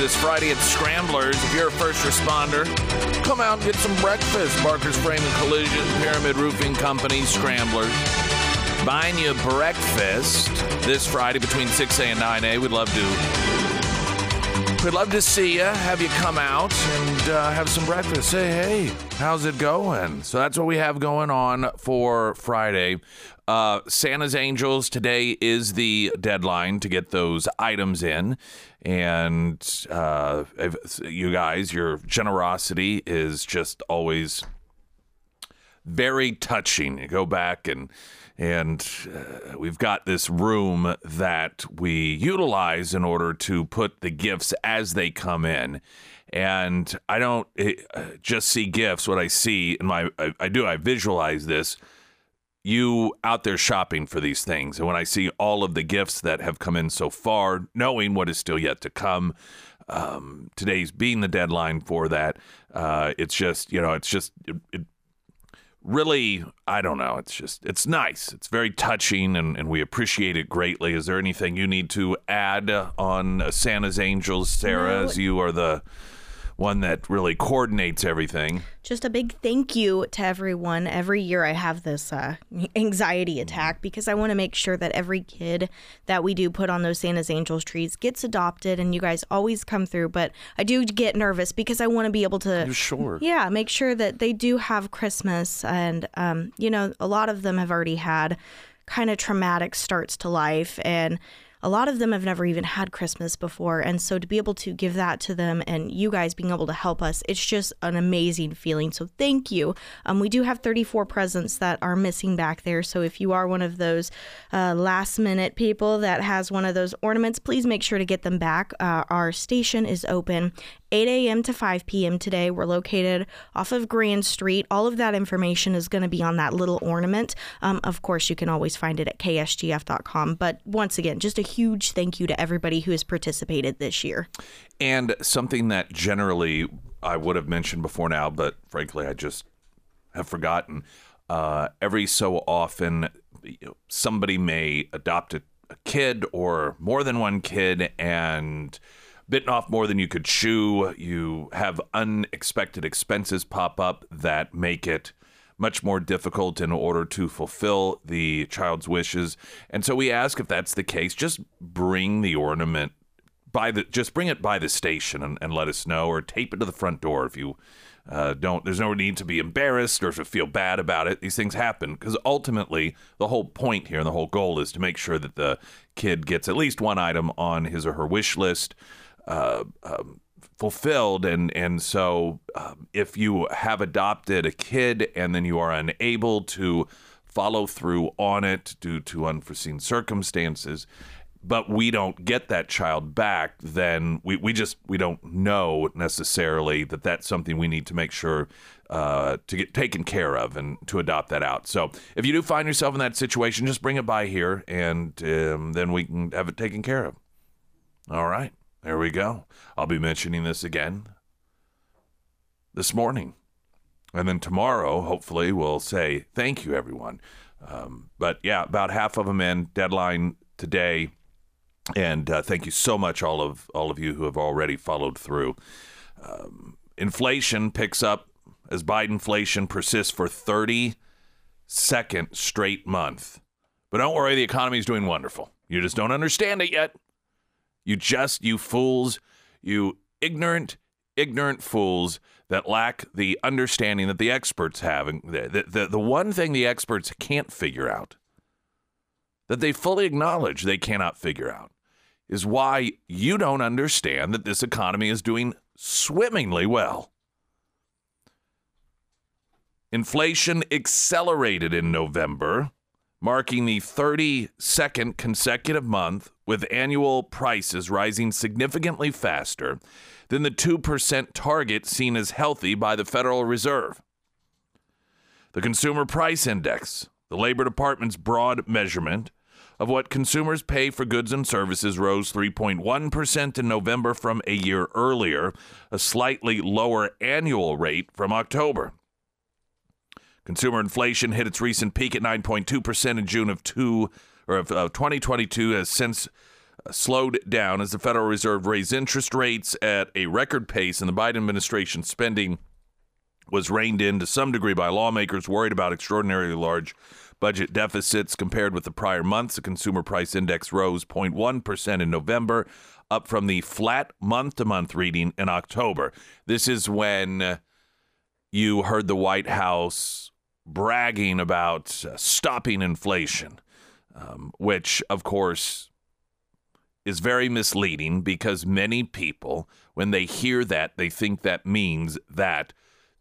This Friday at Scramblers. If you're a first responder, come out and get some breakfast. Barker's Frame and Collision, Pyramid Roofing Company, Scramblers. Buying you breakfast this Friday between 6A and 9A. We'd love to. We'd love to see you, have you come out and uh, have some breakfast. Say, hey, how's it going? So that's what we have going on for Friday. Uh, Santa's Angels today is the deadline to get those items in, and uh, you guys, your generosity is just always very touching. You go back and and uh, we've got this room that we utilize in order to put the gifts as they come in. And I don't eh, uh, just see gifts. What I see in my, I, I do, I visualize this you out there shopping for these things. And when I see all of the gifts that have come in so far, knowing what is still yet to come, um, today's being the deadline for that, uh, it's just, you know, it's just, it, it really, I don't know. It's just, it's nice. It's very touching and, and we appreciate it greatly. Is there anything you need to add uh, on Santa's Angels, Sarah, No. as you are the one that really coordinates everything? Just a big thank you to everyone. Every year I have this uh, anxiety attack because I want to make sure that every kid that we do put on those Santa's Angels trees gets adopted, and you guys always come through. But I do get nervous because I want to be able to. You sure? Yeah, make sure that they do have Christmas. And, um, you know, a lot of them have already had kind of traumatic starts to life. And a lot of them have never even had Christmas before. And so to be able to give that to them and you guys being able to help us, it's just an amazing feeling. So thank you. Um, we do have 34 presents that are missing back there. So if you are one of those uh, last minute people that has one of those ornaments, please make sure to get them back. Uh, our station is open 8 a.m. to 5 p.m. today. We're located off of Grand Street. All of that information is going to be on that little ornament. Um, of course, you can always find it at ksgf.com. But once again, just a huge thank you to everybody who has participated this year. And something that generally I would have mentioned before now, but frankly, I just have forgotten. Uh, every so often, somebody may adopt a, a kid or more than one kid and bitten off more than you could chew. You have unexpected expenses pop up that make it much more difficult in order to fulfill the child's wishes. And so we ask if that's the case, just bring the ornament by the just bring it by the station and, and let us know or tape it to the front door if you uh, don't there's no need to be embarrassed or to feel bad about it these things happen because ultimately the whole point here and the whole goal is to make sure that the kid gets at least one item on his or her wish list uh, um, fulfilled. And and so um, if you have adopted a kid and then you are unable to follow through on it due to unforeseen circumstances but we don't get that child back then we, we just we don't know necessarily that that's something we need to make sure uh, to get taken care of and to adopt that out. So if you do find yourself in that situation just bring it by here and um, then we can have it taken care of. All right there we go i'll be mentioning this again this morning and then tomorrow, hopefully, we'll say thank you, everyone. Um, but yeah, about half of them in deadline today. And uh, thank you so much, all of all of you who have already followed through. Um, inflation picks up as Biden inflation persists for 30 second straight month. But don't worry, the economy is doing wonderful. You just don't understand it yet. You just, you fools, you ignorant, ignorant fools that lack the understanding that the experts have. And the, the, the, the one thing the experts can't figure out, that they fully acknowledge they cannot figure out, is why you don't understand that this economy is doing swimmingly well. Inflation accelerated in November marking the 32nd consecutive month with annual prices rising significantly faster than the 2% target seen as healthy by the Federal Reserve. The Consumer Price Index, the Labor Department's broad measurement of what consumers pay for goods and services, rose 3.1% in November from a year earlier, a slightly lower annual rate from October. Consumer inflation hit its recent peak at 9.2% in June of two or of uh, 2022 has since uh, slowed down as the Federal Reserve raised interest rates at a record pace and the Biden administration spending was reined in to some degree by lawmakers worried about extraordinarily large budget deficits compared with the prior months. The consumer price index rose 0.1% in November, up from the flat month to month reading in October. This is when you heard the White House bragging about uh, stopping inflation, um, which, of course, is very misleading because many people, when they hear that, they think that means that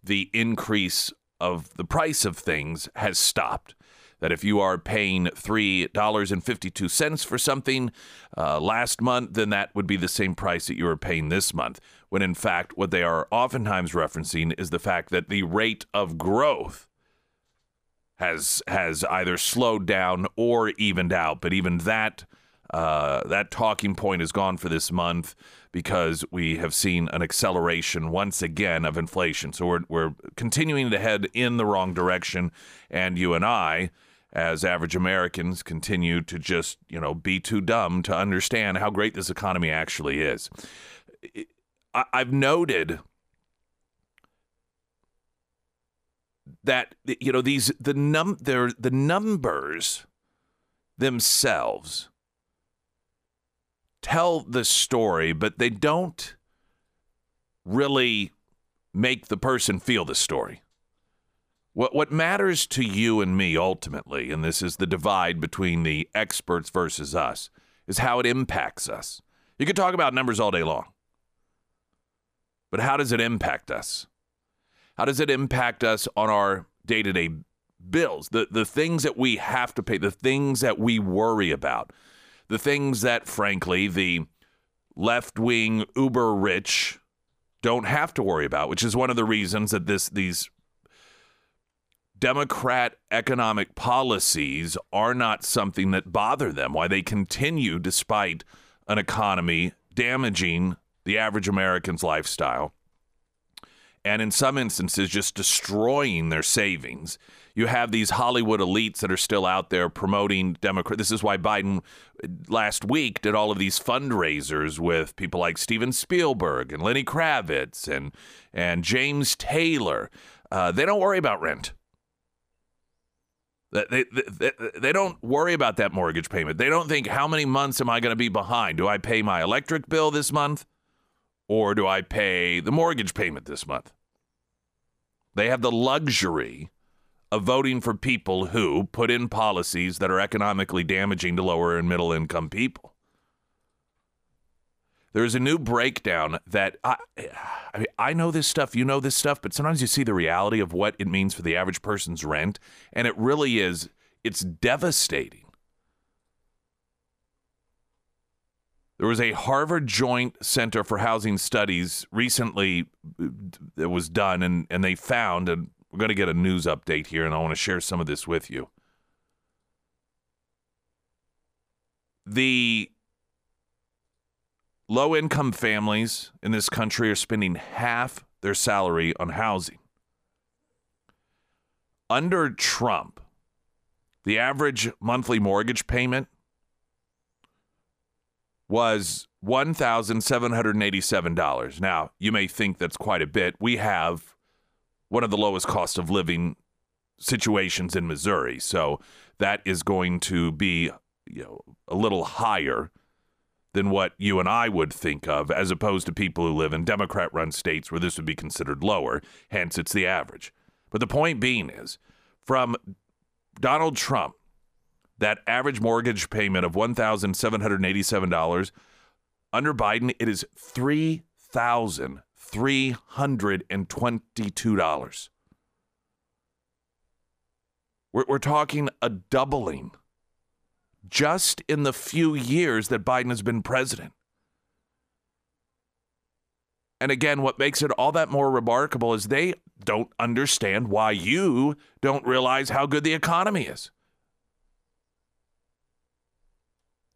the increase of the price of things has stopped. That if you are paying $3.52 for something uh, last month, then that would be the same price that you are paying this month. When in fact, what they are oftentimes referencing is the fact that the rate of growth has has either slowed down or evened out. But even that uh, that talking point is gone for this month because we have seen an acceleration once again of inflation. So we're we're continuing to head in the wrong direction, and you and I. As average Americans continue to just, you know, be too dumb to understand how great this economy actually is. I've noted that you know these the num they're, the numbers themselves tell the story, but they don't really make the person feel the story. What what matters to you and me ultimately, and this is the divide between the experts versus us, is how it impacts us. You could talk about numbers all day long. But how does it impact us? How does it impact us on our day to day bills? The, the things that we have to pay, the things that we worry about, the things that, frankly, the left wing uber rich don't have to worry about, which is one of the reasons that this these Democrat economic policies are not something that bother them, why they continue despite an economy damaging the average American's lifestyle and in some instances just destroying their savings. You have these Hollywood elites that are still out there promoting Democrat. This is why Biden last week did all of these fundraisers with people like Steven Spielberg and Lenny Kravitz and and James Taylor. Uh, they don't worry about rent. They, they, they don't worry about that mortgage payment. They don't think, how many months am I going to be behind? Do I pay my electric bill this month? Or do I pay the mortgage payment this month? They have the luxury of voting for people who put in policies that are economically damaging to lower and middle income people. There's a new breakdown that I, I, mean, I know this stuff, you know this stuff, but sometimes you see the reality of what it means for the average person's rent, and it really is, it's devastating. There was a Harvard Joint Center for Housing Studies recently uh, that was done, and, and they found, and we're going to get a news update here, and I want to share some of this with you. The low income families in this country are spending half their salary on housing. Under Trump, the average monthly mortgage payment was $1,787. Now, you may think that's quite a bit. We have one of the lowest cost of living situations in Missouri. So that is going to be, you know, a little higher than what you and I would think of as opposed to people who live in Democrat run states where this would be considered lower. Hence, it's the average. But the point being is from Donald Trump that average mortgage payment of $1,787. Under Biden, it is $3,322. We're, we're talking a doubling just in the few years that Biden has been president. And again, what makes it all that more remarkable is they don't understand why you don't realize how good the economy is.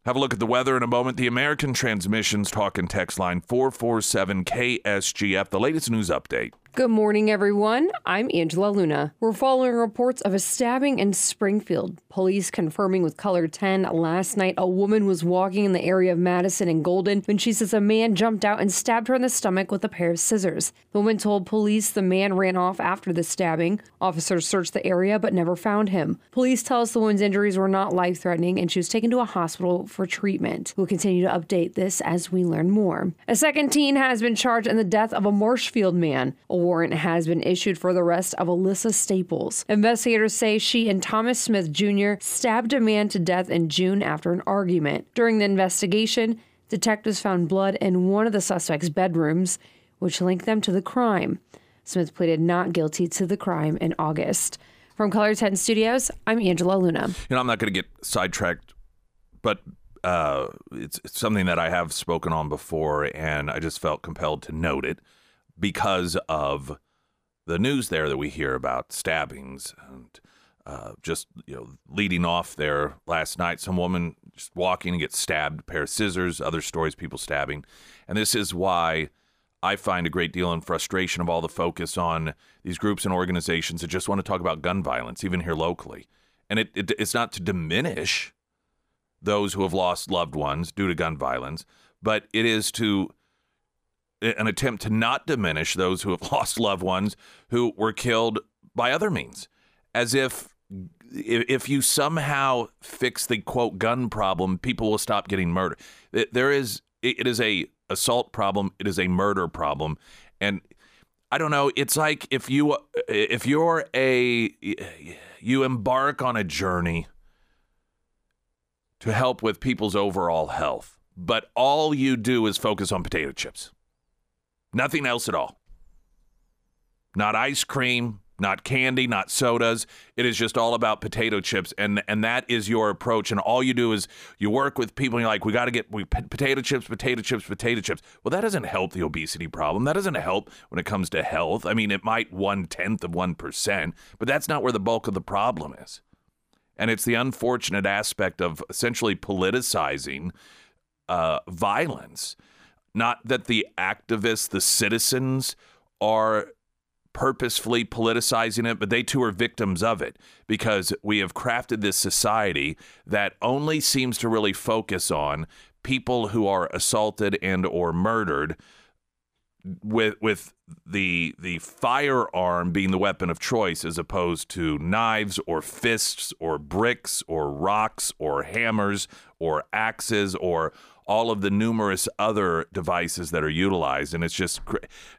Have a look at the weather in a moment. The American Transmissions talk and text line 447 KSGF, the latest news update. Good morning, everyone. I'm Angela Luna. We're following reports of a stabbing in Springfield. Police confirming with KOLR 10 last night a woman was walking in the area of Madison and Golden when she says a man jumped out and stabbed her in the stomach with a pair of scissors. The woman told police the man ran off after the stabbing. Officers searched the area but never found him. Police tell us the woman's injuries were not life threatening and she was taken to a hospital for treatment. We'll continue to update this as we learn more. A second teen has been charged in the death of a Marshfield man. A warrant has been issued for the arrest of Alyssa Staples. Investigators say she and Thomas Smith Jr. stabbed a man to death in June after an argument. During the investigation, detectives found blood in one of the suspect's bedrooms, which linked them to the crime. Smith pleaded not guilty to the crime in August. From KOLR 10 Studios, I'm Angela Luna. You know, I'm not going to get sidetracked, but uh, it's, it's something that I have spoken on before, and I just felt compelled to note it because of the news there that we hear about stabbings and uh, just you know leading off there last night some woman just walking and gets stabbed pair of scissors other stories people stabbing. And this is why i find a great deal in frustration of all the focus on these groups and organizations that just want to talk about gun violence even here locally. And it, it it's not to diminish those who have lost loved ones due to gun violence but it is to an attempt to not diminish those who have lost loved ones who were killed by other means, as if if you somehow fix the quote gun problem, people will stop getting murdered. There is it is a assault problem, it is a murder problem, and I don't know. It's like if you if you're a you embark on a journey to help with people's overall health, but all you do is focus on potato chips. Nothing else at all. Not ice cream, not candy, not sodas. It is just all about potato chips, and and that is your approach. And all you do is you work with people. and You're like, we got to get we potato chips, potato chips, potato chips. Well, that doesn't help the obesity problem. That doesn't help when it comes to health. I mean, it might one tenth of one percent, but that's not where the bulk of the problem is. And it's the unfortunate aspect of essentially politicizing uh, violence not that the activists, the citizens, are purposefully politicizing it, but they too are victims of it because we have crafted this society that only seems to really focus on people who are assaulted and or murdered with with the the firearm being the weapon of choice as opposed to knives or fists or bricks or rocks or hammers or axes or all of the numerous other devices that are utilized. And it's just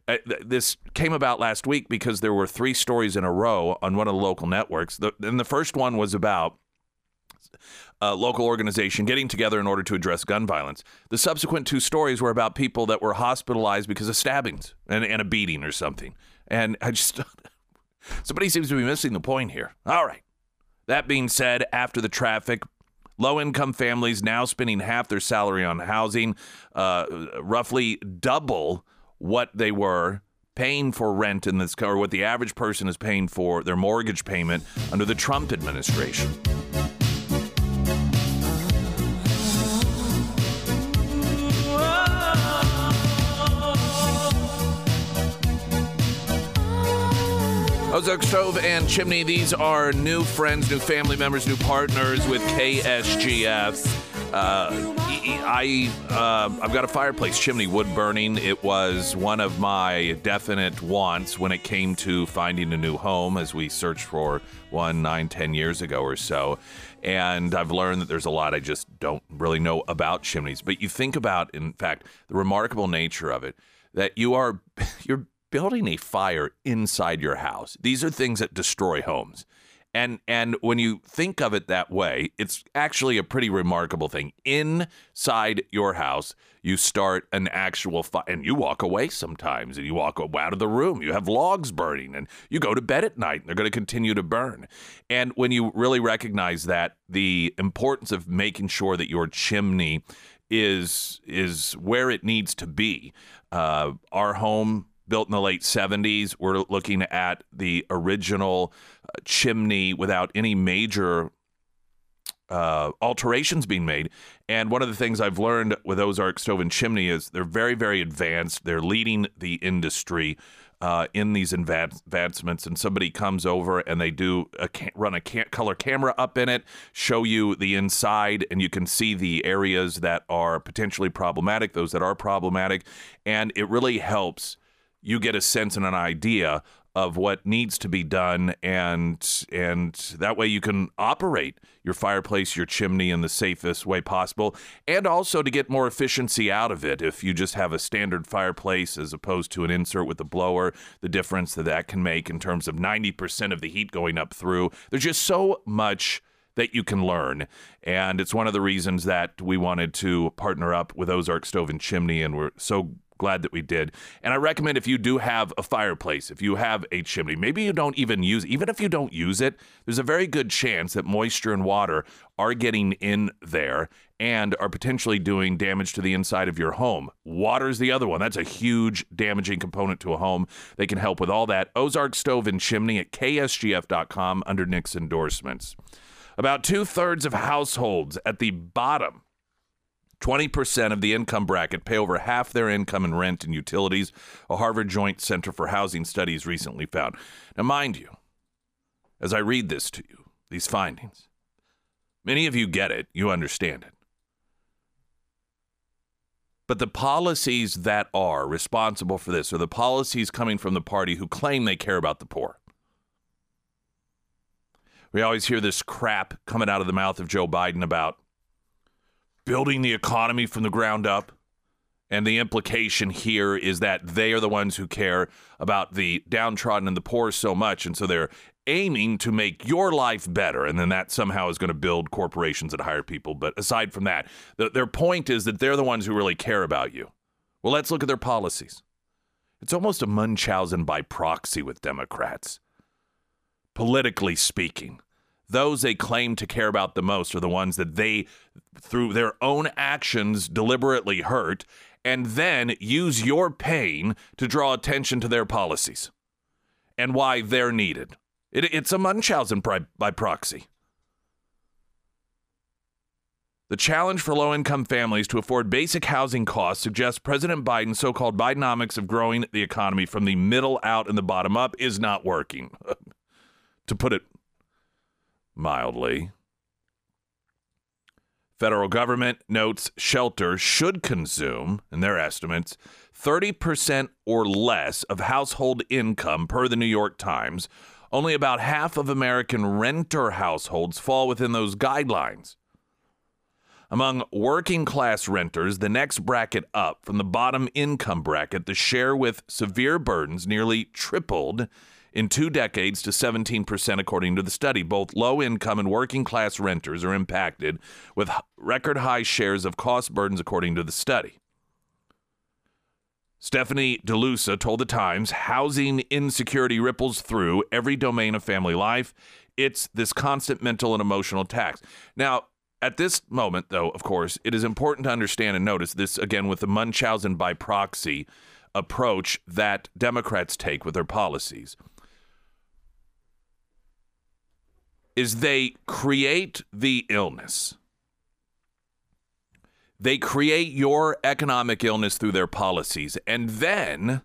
uh, this came about last week because there were three stories in a row on one of the local networks. The, and the first one was about a local organization getting together in order to address gun violence. The subsequent two stories were about people that were hospitalized because of stabbings and, and a beating or something. And I just, somebody seems to be missing the point here. All right. That being said, after the traffic, Low income families now spending half their salary on housing, uh, roughly double what they were paying for rent in this, or what the average person is paying for their mortgage payment under the Trump administration. Ozark Stove and Chimney, these are new friends, new family members, new partners with KSGF. Uh, I uh, I've got a fireplace chimney, wood burning. It was one of my definite wants when it came to finding a new home, as we searched for one nine ten years ago or so. And I've learned that there's a lot I just don't really know about chimneys. But you think about, in fact, the remarkable nature of it that you are you're building a fire inside your house. These are things that destroy homes. And and when you think of it that way, it's actually a pretty remarkable thing. Inside your house, you start an actual fire, and you walk away sometimes, and you walk out of the room. You have logs burning, and you go to bed at night, and they're going to continue to burn. And when you really recognize that, the importance of making sure that your chimney is is where it needs to be. Uh, our home built in the late 70s. We're looking at the original uh, chimney without any major uh, alterations being made. And one of the things I've learned with Ozark Stove and Chimney is they're very, very advanced. They're leading the industry uh, in these advancements. And somebody comes over and they do a, run a color camera up in it, show you the inside, and you can see the areas that are potentially problematic, those that are problematic. And it really helps you get a sense and an idea of what needs to be done and and that way you can operate your fireplace your chimney in the safest way possible and also to get more efficiency out of it if you just have a standard fireplace as opposed to an insert with a blower the difference that that can make in terms of 90% of the heat going up through there's just so much that you can learn. And it's one of the reasons that we wanted to partner up with Ozark Stove and Chimney, and we're so glad that we did. And I recommend if you do have a fireplace, if you have a chimney, maybe you don't even use even if you don't use it, there's a very good chance that moisture and water are getting in there and are potentially doing damage to the inside of your home. Water is the other one. That's a huge damaging component to a home. They can help with all that. Ozark Stove and Chimney at ksgf.com under Nick's endorsements. About two thirds of households at the bottom 20% of the income bracket pay over half their income in rent and utilities, a Harvard Joint Center for Housing Studies recently found. Now, mind you, as I read this to you, these findings, many of you get it, you understand it. But the policies that are responsible for this are the policies coming from the party who claim they care about the poor. We always hear this crap coming out of the mouth of Joe Biden about building the economy from the ground up. And the implication here is that they are the ones who care about the downtrodden and the poor so much. And so they're aiming to make your life better. And then that somehow is going to build corporations that hire people. But aside from that, the, their point is that they're the ones who really care about you. Well, let's look at their policies. It's almost a Munchausen by proxy with Democrats, politically speaking those they claim to care about the most are the ones that they, through their own actions, deliberately hurt, and then use your pain to draw attention to their policies and why they're needed. It, it's a Munchausen by, proxy. The challenge for low income families to afford basic housing costs suggests President Biden's so called Bidenomics of growing the economy from the middle out and the bottom up is not working. to put it mildly. Federal government notes shelter should consume, in their estimates, 30% or less of household income per the New York Times. Only about half of American renter households fall within those guidelines. Among working class renters, the next bracket up from the bottom income bracket, the share with severe burdens nearly tripled in two decades to 17%, according to the study. Both low income and working class renters are impacted with record high shares of cost burdens, according to the study. Stefanie DeLuca told The Times housing insecurity ripples through every domain of family life. It's this constant mental and emotional tax. Now, at this moment, though, of course, it is important to understand and notice this again with the Munchausen by proxy approach that Democrats take with their policies. Is they create the illness. They create your economic illness through their policies. And then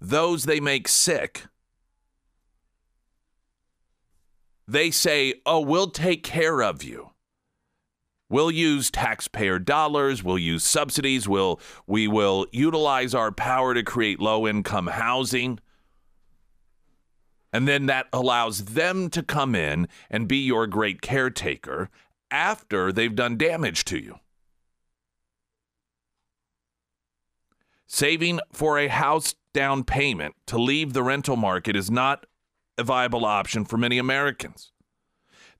those they make sick, they say, oh, we'll take care of you. We'll use taxpayer dollars, we'll use subsidies, we'll, we will utilize our power to create low income housing. And then that allows them to come in and be your great caretaker after they've done damage to you. Saving for a house down payment to leave the rental market is not a viable option for many Americans.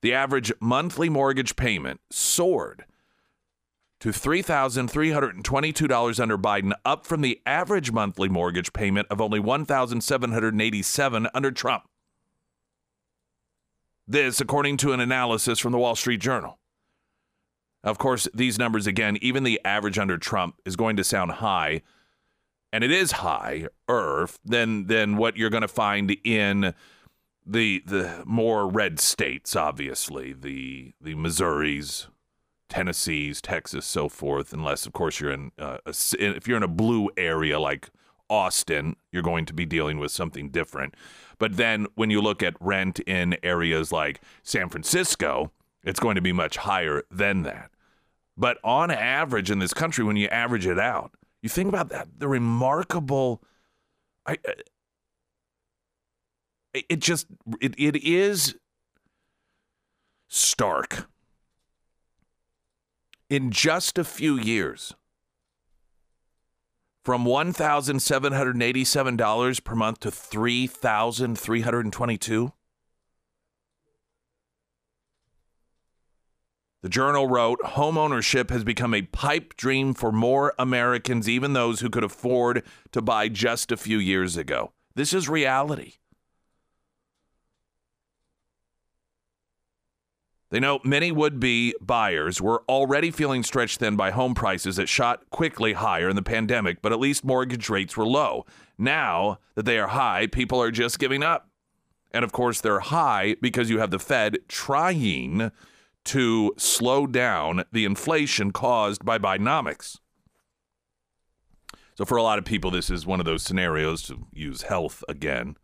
The average monthly mortgage payment soared to $3,322 under Biden, up from the average monthly mortgage payment of only 1,787 under Trump. This, according to an analysis from the Wall Street Journal. Of course, these numbers, again, even the average under Trump is going to sound high, and it is higher than, than what you're going to find in the the more red states, obviously, the the Missouris, Tennessee's, Texas, so forth. Unless, of course, you're in uh, a, if you're in a blue area like Austin, you're going to be dealing with something different. But then when you look at rent in areas like San Francisco, it's going to be much higher than that. But on average in this country, when you average it out, you think about that the remarkable. I, it just it, it is stark in just a few years from $1,787 per month to 3,322. The journal wrote Homeownership has become a pipe dream for more Americans, even those who could afford to buy just a few years ago. This is reality. They know many would be buyers were already feeling stretched thin by home prices that shot quickly higher in the pandemic, but at least mortgage rates were low. Now that they are high, people are just giving up. And of course, they're high because you have the Fed trying to slow down the inflation caused by Bidenomics. So, for a lot of people, this is one of those scenarios to use health again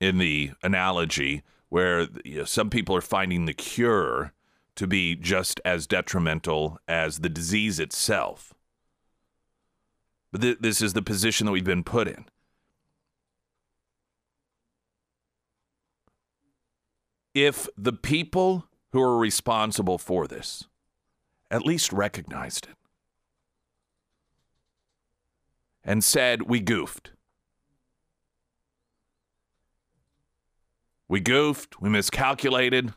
in the analogy where you know, some people are finding the cure to be just as detrimental as the disease itself. But th- this is the position that we've been put in. If the people who are responsible for this at least recognized it and said, We goofed, We goofed, we miscalculated.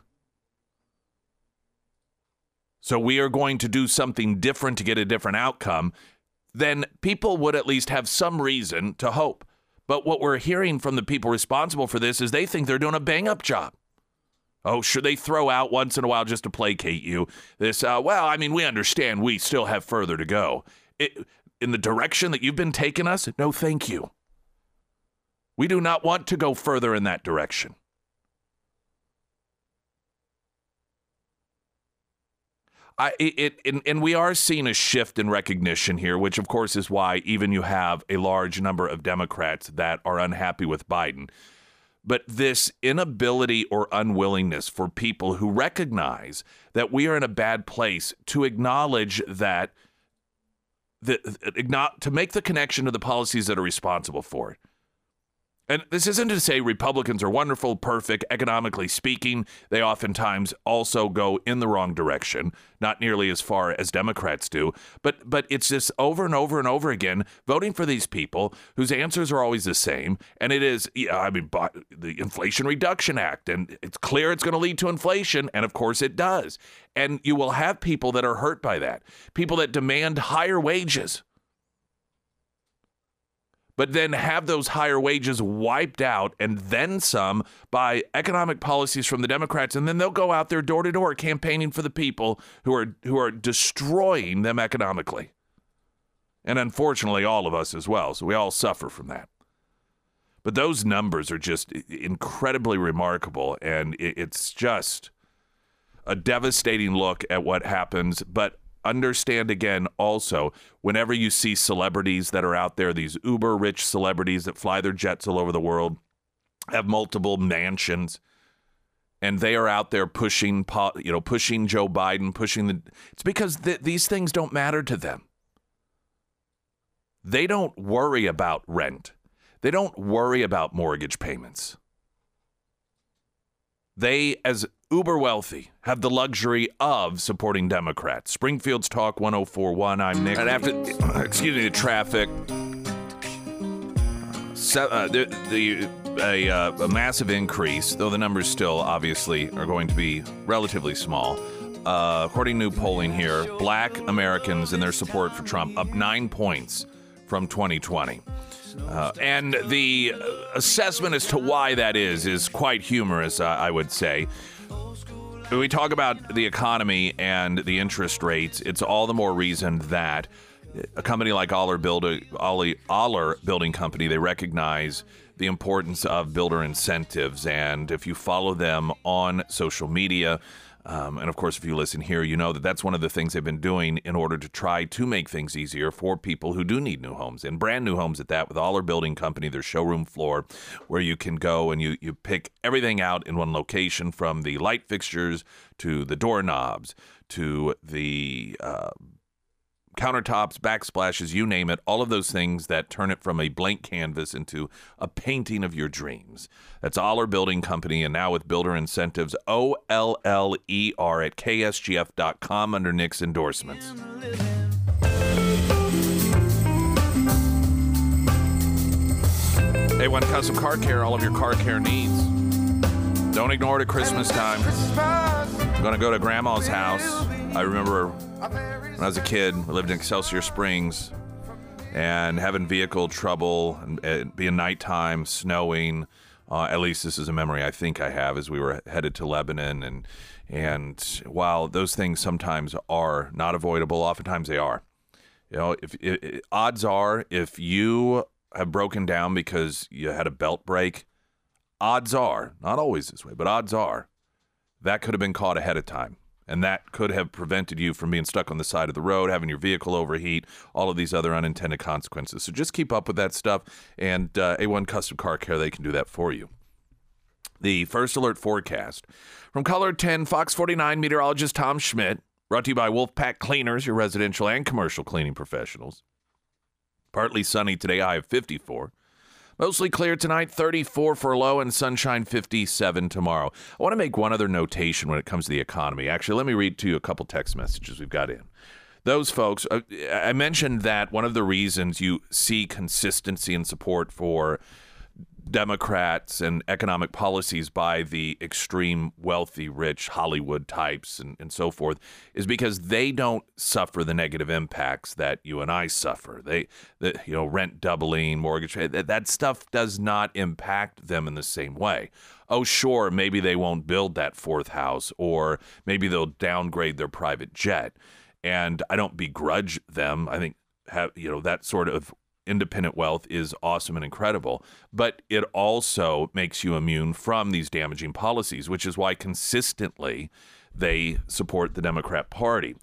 So we are going to do something different to get a different outcome. Then people would at least have some reason to hope. But what we're hearing from the people responsible for this is they think they're doing a bang up job. Oh, should they throw out once in a while just to placate you? This, uh, well, I mean, we understand we still have further to go. It, in the direction that you've been taking us, no, thank you. We do not want to go further in that direction. I, it, it and we are seeing a shift in recognition here, which of course is why even you have a large number of Democrats that are unhappy with Biden. But this inability or unwillingness for people who recognize that we are in a bad place to acknowledge that, the, to make the connection to the policies that are responsible for it. And this isn't to say Republicans are wonderful, perfect, economically speaking. They oftentimes also go in the wrong direction, not nearly as far as Democrats do. But but it's just over and over and over again voting for these people whose answers are always the same. And it is, I mean, the Inflation Reduction Act, and it's clear it's going to lead to inflation, and of course it does. And you will have people that are hurt by that, people that demand higher wages but then have those higher wages wiped out and then some by economic policies from the Democrats and then they'll go out there door to door campaigning for the people who are who are destroying them economically. And unfortunately all of us as well, so we all suffer from that. But those numbers are just incredibly remarkable and it's just a devastating look at what happens, but understand again also whenever you see celebrities that are out there, these uber rich celebrities that fly their jets all over the world, have multiple mansions, and they are out there pushing, you know, pushing Joe Biden, pushing the. It's because th- these things don't matter to them. They don't worry about rent. They don't worry about mortgage payments. They, as uber wealthy, have the luxury of supporting Democrats. Springfield's Talk 1041. I'm Nick. And after, excuse me, the traffic. So, uh, the, the a, uh, a massive increase, though the numbers still obviously are going to be relatively small. Uh, according to new polling here, black Americans and their support for Trump up nine points from 2020. Uh, and the assessment as to why that is is quite humorous, I would say. When we talk about the economy and the interest rates, it's all the more reason that a company like Oller, Oller Building Company, they recognize the importance of builder incentives. And if you follow them on social media, um, and of course, if you listen here, you know that that's one of the things they've been doing in order to try to make things easier for people who do need new homes and brand new homes at that. With Oller Building Company, their showroom floor where you can go and you you pick everything out in one location, from the light fixtures to the doorknobs to the uh, countertops, backsplashes, you name it, all of those things that turn it from a blank canvas into a painting of your dreams. That's Oller Building Company, and now with builder incentives, O L L E R at ksgf.com under Nick's endorsements. A1 Custom Car Care, all of your car care needs. Don't ignore it at Christmas time. I'm going to go to grandma's house. I remember when I was a kid, I lived in Excelsior Springs and having vehicle trouble and it being nighttime, snowing. Uh, at least this is a memory I think I have as we were headed to Lebanon. And, and while those things sometimes are not avoidable, oftentimes they are. You know, if, if odds are, if you have broken down because you had a belt break, odds are, not always this way, but odds are, that could have been caught ahead of time and that could have prevented you from being stuck on the side of the road, having your vehicle overheat, all of these other unintended consequences. So just keep up with that stuff, and uh, A1 Custom Car Care, they can do that for you. The first alert forecast from KOLR 10, Fox 49 meteorologist Tom Schmidt, brought to you by Wolfpack Cleaners, your residential and commercial cleaning professionals. Partly sunny today, high of 54. Mostly clear tonight, 34 for low, and sunshine 57 tomorrow. I want to make one other notation when it comes to the economy. Actually, let me read to you a couple text messages we've got in. Those folks, uh, I mentioned that one of the reasons you see consistency and support for Democrats and economic policies by the extreme wealthy, rich Hollywood types and, and so forth is because they don't suffer the negative impacts that you and I suffer. They, the, you know, rent doubling, mortgage, eh, that, that stuff does not impact them in the same way. Oh, sure, maybe they won't build that fourth house or maybe they'll downgrade their private jet. And I don't begrudge them. I think have you know that sort of independent wealth is awesome and incredible, but it also makes you immune from these damaging policies, which is why consistently they support the Democrat Party.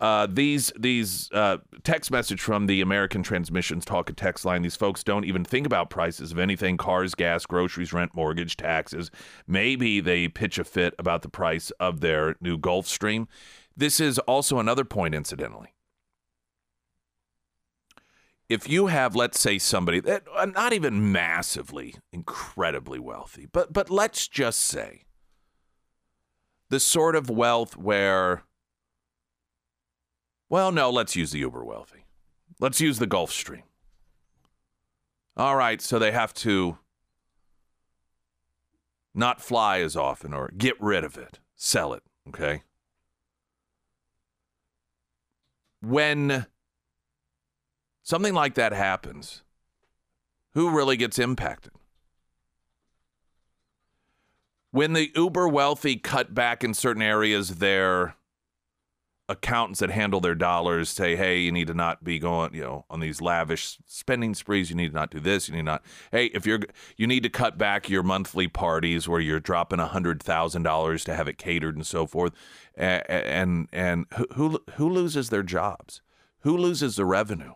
Uh, these these uh, text message from the American Transmissions Talk a Text line. These folks don't even think about prices of anything: cars, gas, groceries, rent, mortgage, taxes. Maybe they pitch a fit about the price of their new Gulfstream. This is also another point, incidentally if you have, let's say, somebody that uh, not even massively, incredibly wealthy, but but let's just say the sort of wealth where, well, no, let's use the uber wealthy. Let's use the Gulfstream. All right, so they have to not fly as often or get rid of it, sell it, okay? When something like that happens, who really gets impacted? When the uber wealthy cut back in certain areas, their accountants that handle their dollars say, hey, you need to not be going, you know, on these lavish spending sprees. You need to not do this. You need not, hey, if you're, you need to cut back your monthly parties where you're dropping a hundred thousand dollars to have it catered and so forth. And, and, and who, who loses their jobs? Who loses the revenue?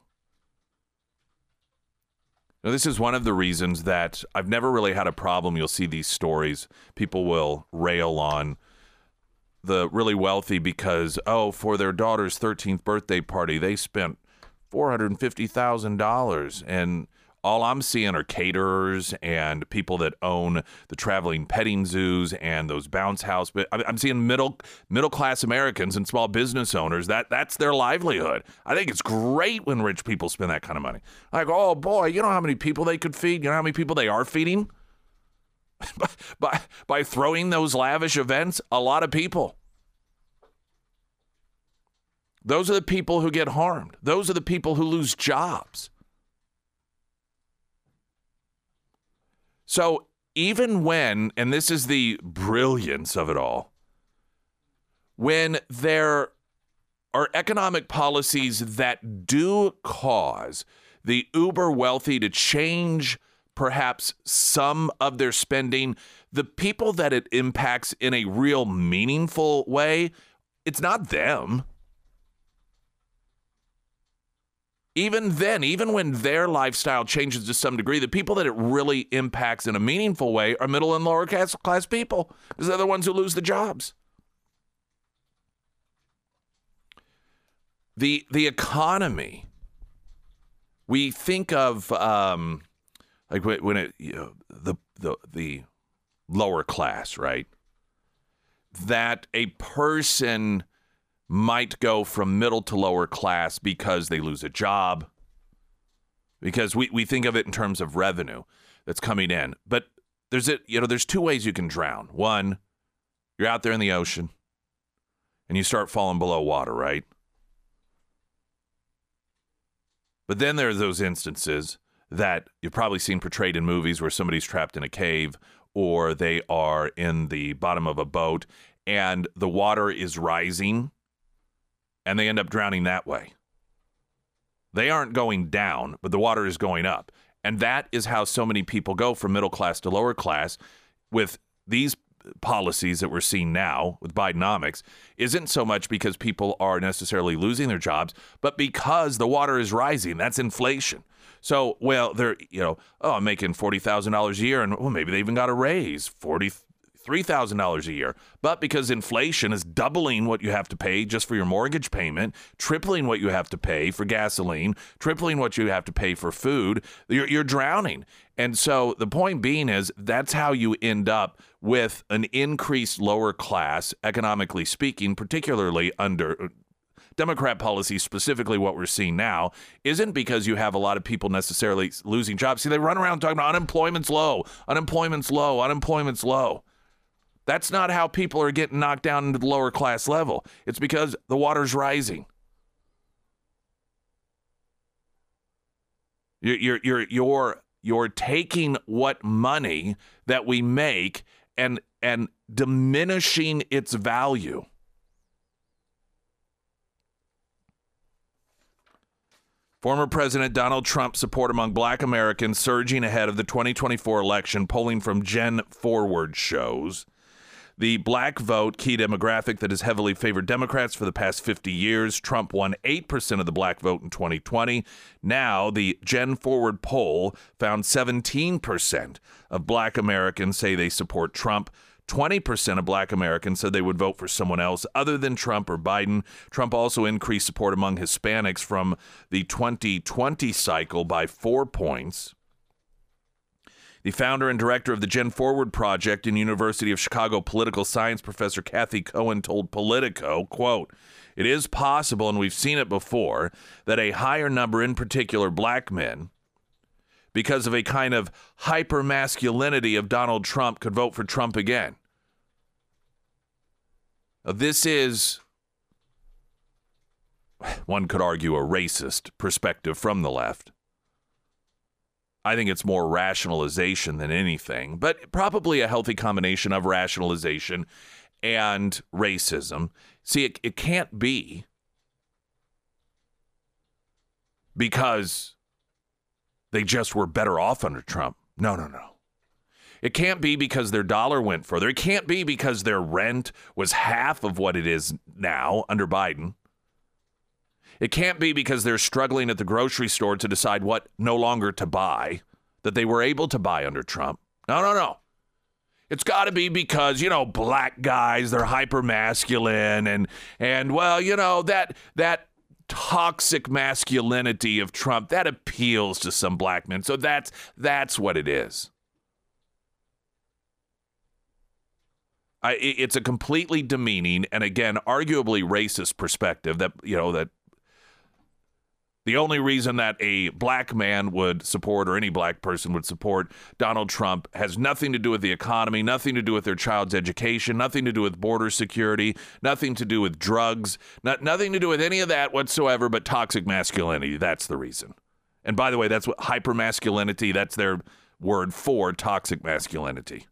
Now, this is one of the reasons that I've never really had a problem. You'll see these stories. People will rail on the really wealthy because, oh, for their daughter's 13th birthday party, they spent $450,000. And all I'm seeing are caterers and people that own the traveling petting zoos and those bounce house. But I'm seeing middle middle class Americans and small business owners that that's their livelihood. I think it's great when rich people spend that kind of money. Like, oh boy, you know how many people they could feed? You know how many people they are feeding? by, by throwing those lavish events? A lot of people. Those are the people who get harmed. Those are the people who lose jobs. So even when, and this is the brilliance of it all, when there are economic policies that do cause the uber wealthy to change perhaps some of their spending, the people that it impacts in a real meaningful way, it's not them. Even then, even when their lifestyle changes to some degree, the people that it really impacts in a meaningful way are middle and lower class, class people because they're the ones who lose the jobs. The, the economy, we think of um, like when it, you know, the, the, the lower class, right? That a person might go from middle to lower class because they lose a job. Because we, we think of it in terms of revenue that's coming in. But there's it, you know, there's two ways you can drown. One, you're out there in the ocean and you start falling below water, right? But then there are those instances that you've probably seen portrayed in movies where somebody's trapped in a cave or they are in the bottom of a boat and the water is rising and they end up drowning that way. They aren't going down, but the water is going up. And that is how so many people go from middle class to lower class with these policies that we're seeing now with Bidenomics isn't so much because people are necessarily losing their jobs, but because the water is rising. That's inflation. So, well, they're, you know, oh, I'm making $40,000 a year and well, maybe they even got a raise, 40 $3,000 a year. But because inflation is doubling what you have to pay just for your mortgage payment, tripling what you have to pay for gasoline, tripling what you have to pay for food, you're, you're drowning. And so the point being is that's how you end up with an increased lower class, economically speaking, particularly under uh, Democrat policy, specifically what we're seeing now, isn't because you have a lot of people necessarily losing jobs. See, they run around talking about unemployment's low, unemployment's low, unemployment's low. That's not how people are getting knocked down into the lower class level. It's because the water's rising. You're, you're, you're, you're, taking what money that we make and, and diminishing its value. Former President Donald Trump's support among black Americans surging ahead of the 2024 election, polling from Gen Forward shows. The black vote, key demographic that has heavily favored Democrats for the past 50 years. Trump won 8% of the black vote in 2020. Now, the Gen Forward poll found 17% of black Americans say they support Trump. 20% of black Americans said they would vote for someone else other than Trump or Biden. Trump also increased support among Hispanics from the 2020 cycle by four points. The founder and director of the Gen Forward Project and University of Chicago political science professor Cathy Cohen told Politico, quote, it is possible, and we've seen it before, that a higher number, in particular black men, because of a kind of hyper masculinity of Donald Trump, could vote for Trump again. This is, one could argue, a racist perspective from the left. I think it's more rationalization than anything, but probably a healthy combination of rationalization and racism. See, it, it can't be because they just were better off under Trump. No, no, no. It can't be because their dollar went further. It can't be because their rent was half of what it is now under Biden. It can't be because they're struggling at the grocery store to decide what no longer to buy that they were able to buy under Trump. No, no, no. It's got to be because you know black guys they're hyper masculine and and well you know that that toxic masculinity of Trump that appeals to some black men. So that's that's what it is. I, it's a completely demeaning and again arguably racist perspective that you know that The only reason that a black man would support or any black person would support Donald Trump has nothing to do with the economy, nothing to do with their child's education, nothing to do with border security, nothing to do with drugs, not, nothing to do with any of that whatsoever, but toxic masculinity. That's the reason. And by the way, that's what hypermasculinity, that's their word for toxic masculinity.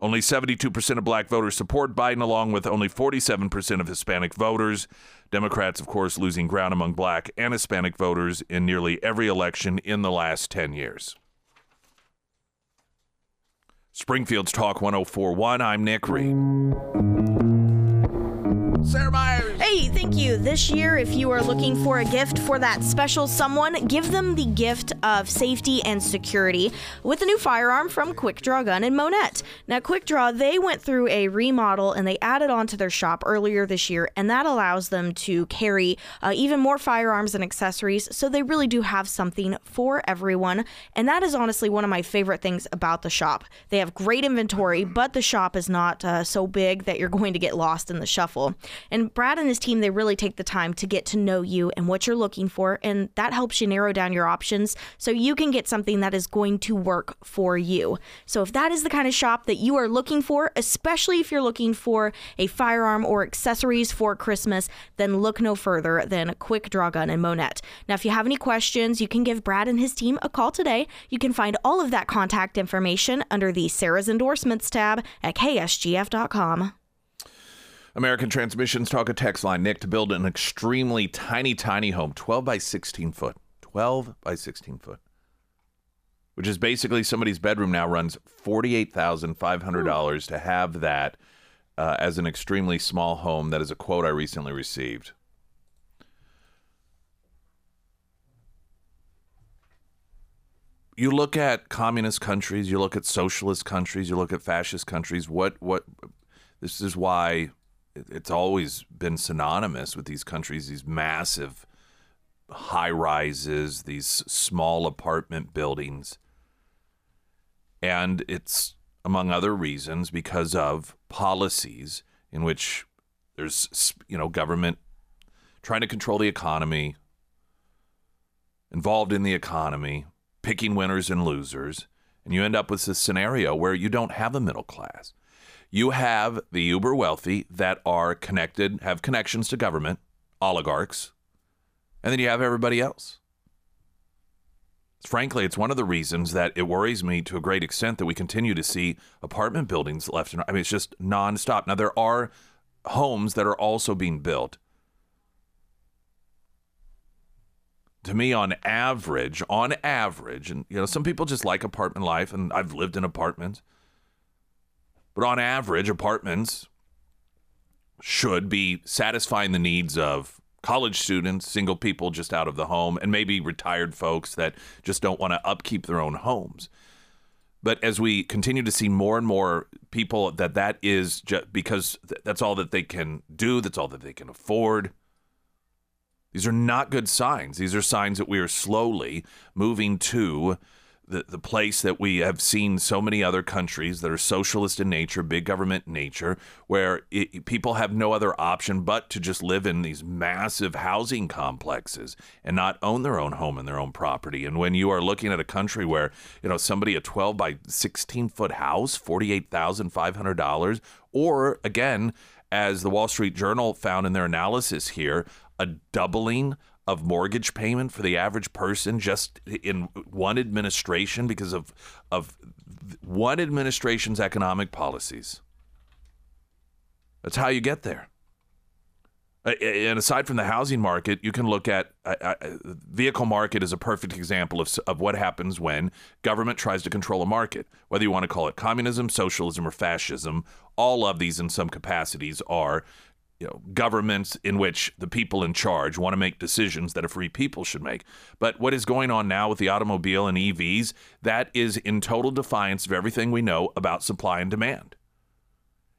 Only 72% of black voters support Biden, along with only 47% of Hispanic voters. Democrats, of course, losing ground among black and Hispanic voters in nearly every election in the last 10 years. Springfield's Talk 1041. I'm Nick Reed. Sarah Myers. Hey, thank you. This year, if you are looking for a gift for that special someone, give them the gift of safety and security with a new firearm from Quick Draw Gun and Monett. Now, Quick Draw, they went through a remodel and they added on to their shop earlier this year, and that allows them to carry uh, even more firearms and accessories. So they really do have something for everyone. And that is honestly one of my favorite things about the shop. They have great inventory, but the shop is not uh, so big that you're going to get lost in the shuffle. And Brad and his team, they really take the time to get to know you and what you're looking for. And that helps you narrow down your options so you can get something that is going to work for you. So if that is the kind of shop that you are looking for, especially if you're looking for a firearm or accessories for Christmas, then look no further than Quick Draw Gun and Monett. Now, if you have any questions, you can give Brad and his team a call today. You can find all of that contact information under the Sarah's Endorsements tab at ksgf.com. American Transmissions talk a text line. Nick to build an extremely tiny, tiny home, 12 by 16 foot. 12 by 16 foot. Which is basically somebody's bedroom now runs $48,500 to have that uh, as an extremely small home. That is a quote I recently received. You look at communist countries, you look at socialist countries, you look at fascist countries. What what this is why it's always been synonymous with these countries, these massive high rises, these small apartment buildings. And it's, among other reasons, because of policies in which there's, you know, government trying to control the economy, involved in the economy, picking winners and losers. And you end up with this scenario where you don't have a middle class. You have the uber wealthy that are connected, have connections to government, oligarchs, and then you have everybody else. Frankly, it's one of the reasons that it worries me to a great extent that we continue to see apartment buildings left and right. I mean, it's just nonstop. Now, there are homes that are also being built. To me, on average, on average, and you know, some people just like apartment life, and I've lived in apartments. But on average, apartments should be satisfying the needs of college students, single people just out of the home, and maybe retired folks that just don't want to upkeep their own homes. But as we continue to see more and more people that that is just because that's all that they can do, that's all that they can afford. These are not good signs. These are signs that we are slowly moving to the, the place that we have seen so many other countries that are socialist in nature, big government in nature, where it, people have no other option but to just live in these massive housing complexes and not own their own home and their own property. And when you are looking at a country where, you know, somebody a 12 by 16 foot house, $48,500, or again, as the Wall Street Journal found in their analysis here, a doubling of mortgage payment for the average person just in one administration because of of one administration's economic policies. That's how you get there. And aside from the housing market, you can look at uh, uh, vehicle market is a perfect example of, of what happens when government tries to control a market. Whether you want to call it communism, socialism, or fascism, all of these in some capacities are you know, governments in which the people in charge want to make decisions that a free people should make. But what is going on now with the automobile and EVs, that is in total defiance of everything we know about supply and demand.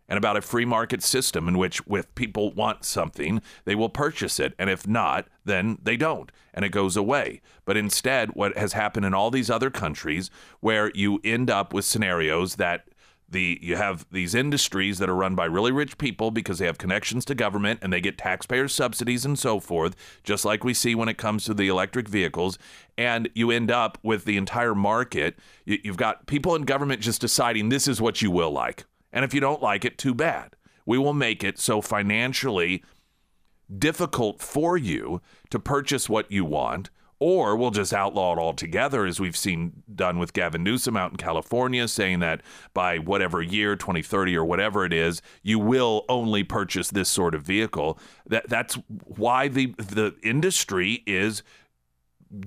And about a free market system in which, if people want something, they will purchase it. And if not, then they don't. And it goes away. But instead, what has happened in all these other countries, where you end up with scenarios that the you have these industries that are run by really rich people because they have connections to government and they get taxpayer subsidies and so forth just like we see when it comes to the electric vehicles. And you end up with the entire market. You, you've got people in government just deciding this is what you will like. And if you don't like it too bad. We will make it so financially difficult for you to purchase what you want or we'll just outlaw it altogether, as we've seen done with Gavin Newsom out in California, saying that by whatever year, 2030 or whatever it is, you will only purchase this sort of vehicle. That that's why the the industry is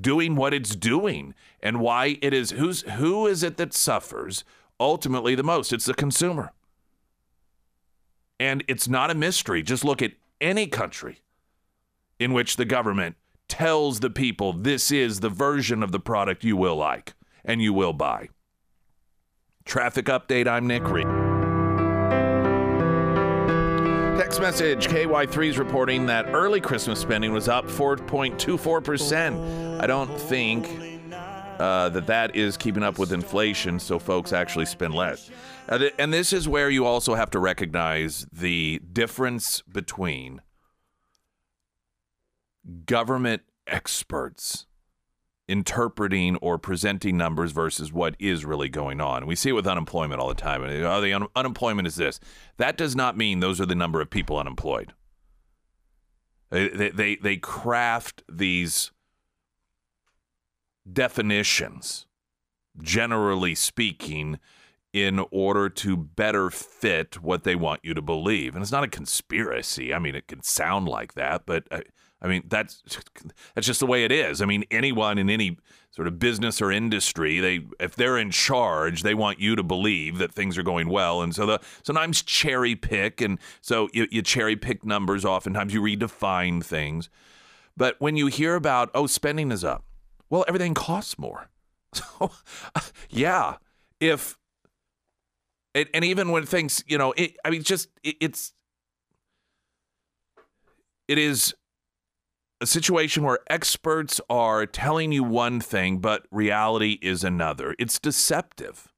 doing what it's doing, and why it is who's who is it that suffers ultimately the most? It's the consumer, and it's not a mystery. Just look at any country in which the government tells the people this is the version of the product you will like and you will buy. Traffic update I'm Nick Reed. Text message KY3 is reporting that early Christmas spending was up 4.24%. I don't think uh, that that is keeping up with inflation, so folks actually spend less. Uh, and this is where you also have to recognize the difference between government experts interpreting or presenting numbers versus what is really going on. We see it with unemployment all the time. Oh, the un- unemployment is this. That does not mean those are the number of people unemployed. They, they, they craft these definitions, generally speaking, in order to better fit what they want you to believe. And it's not a conspiracy. I mean, it can sound like that, but uh, I mean, that's that's just the way it is. I mean, anyone in any sort of business or industry, they if they're in charge, they want you to believe that things are going well, and so the sometimes cherry pick, and so you, you cherry pick numbers. Oftentimes, you redefine things. But when you hear about oh, spending is up, well, everything costs more. So, yeah, if and, and even when things, you know, it, I mean, just it, it's it is a situation where experts are telling you one thing, but reality is another. It's deceptive,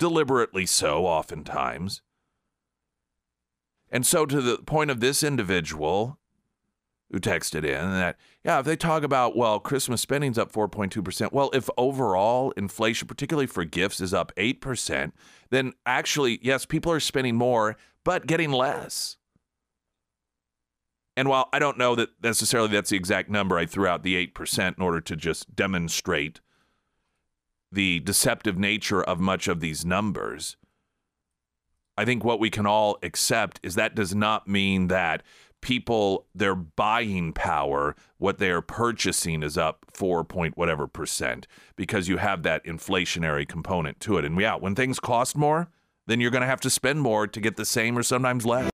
deliberately so, oftentimes. And so, to the point of this individual who texted in that, yeah, if they talk about, well, Christmas spending's up 4.2%, well, if overall inflation, particularly for gifts, is up 8%, then actually, yes, people are spending more, but getting less. And while I don't know that necessarily that's the exact number, I threw out the 8% in order to just demonstrate the deceptive nature of much of these numbers. I think what we can all accept is that does not mean that people, their buying power, what they are purchasing is up 4 point whatever percent because you have that inflationary component to it. And yeah, when things cost more, then you're going to have to spend more to get the same or sometimes less.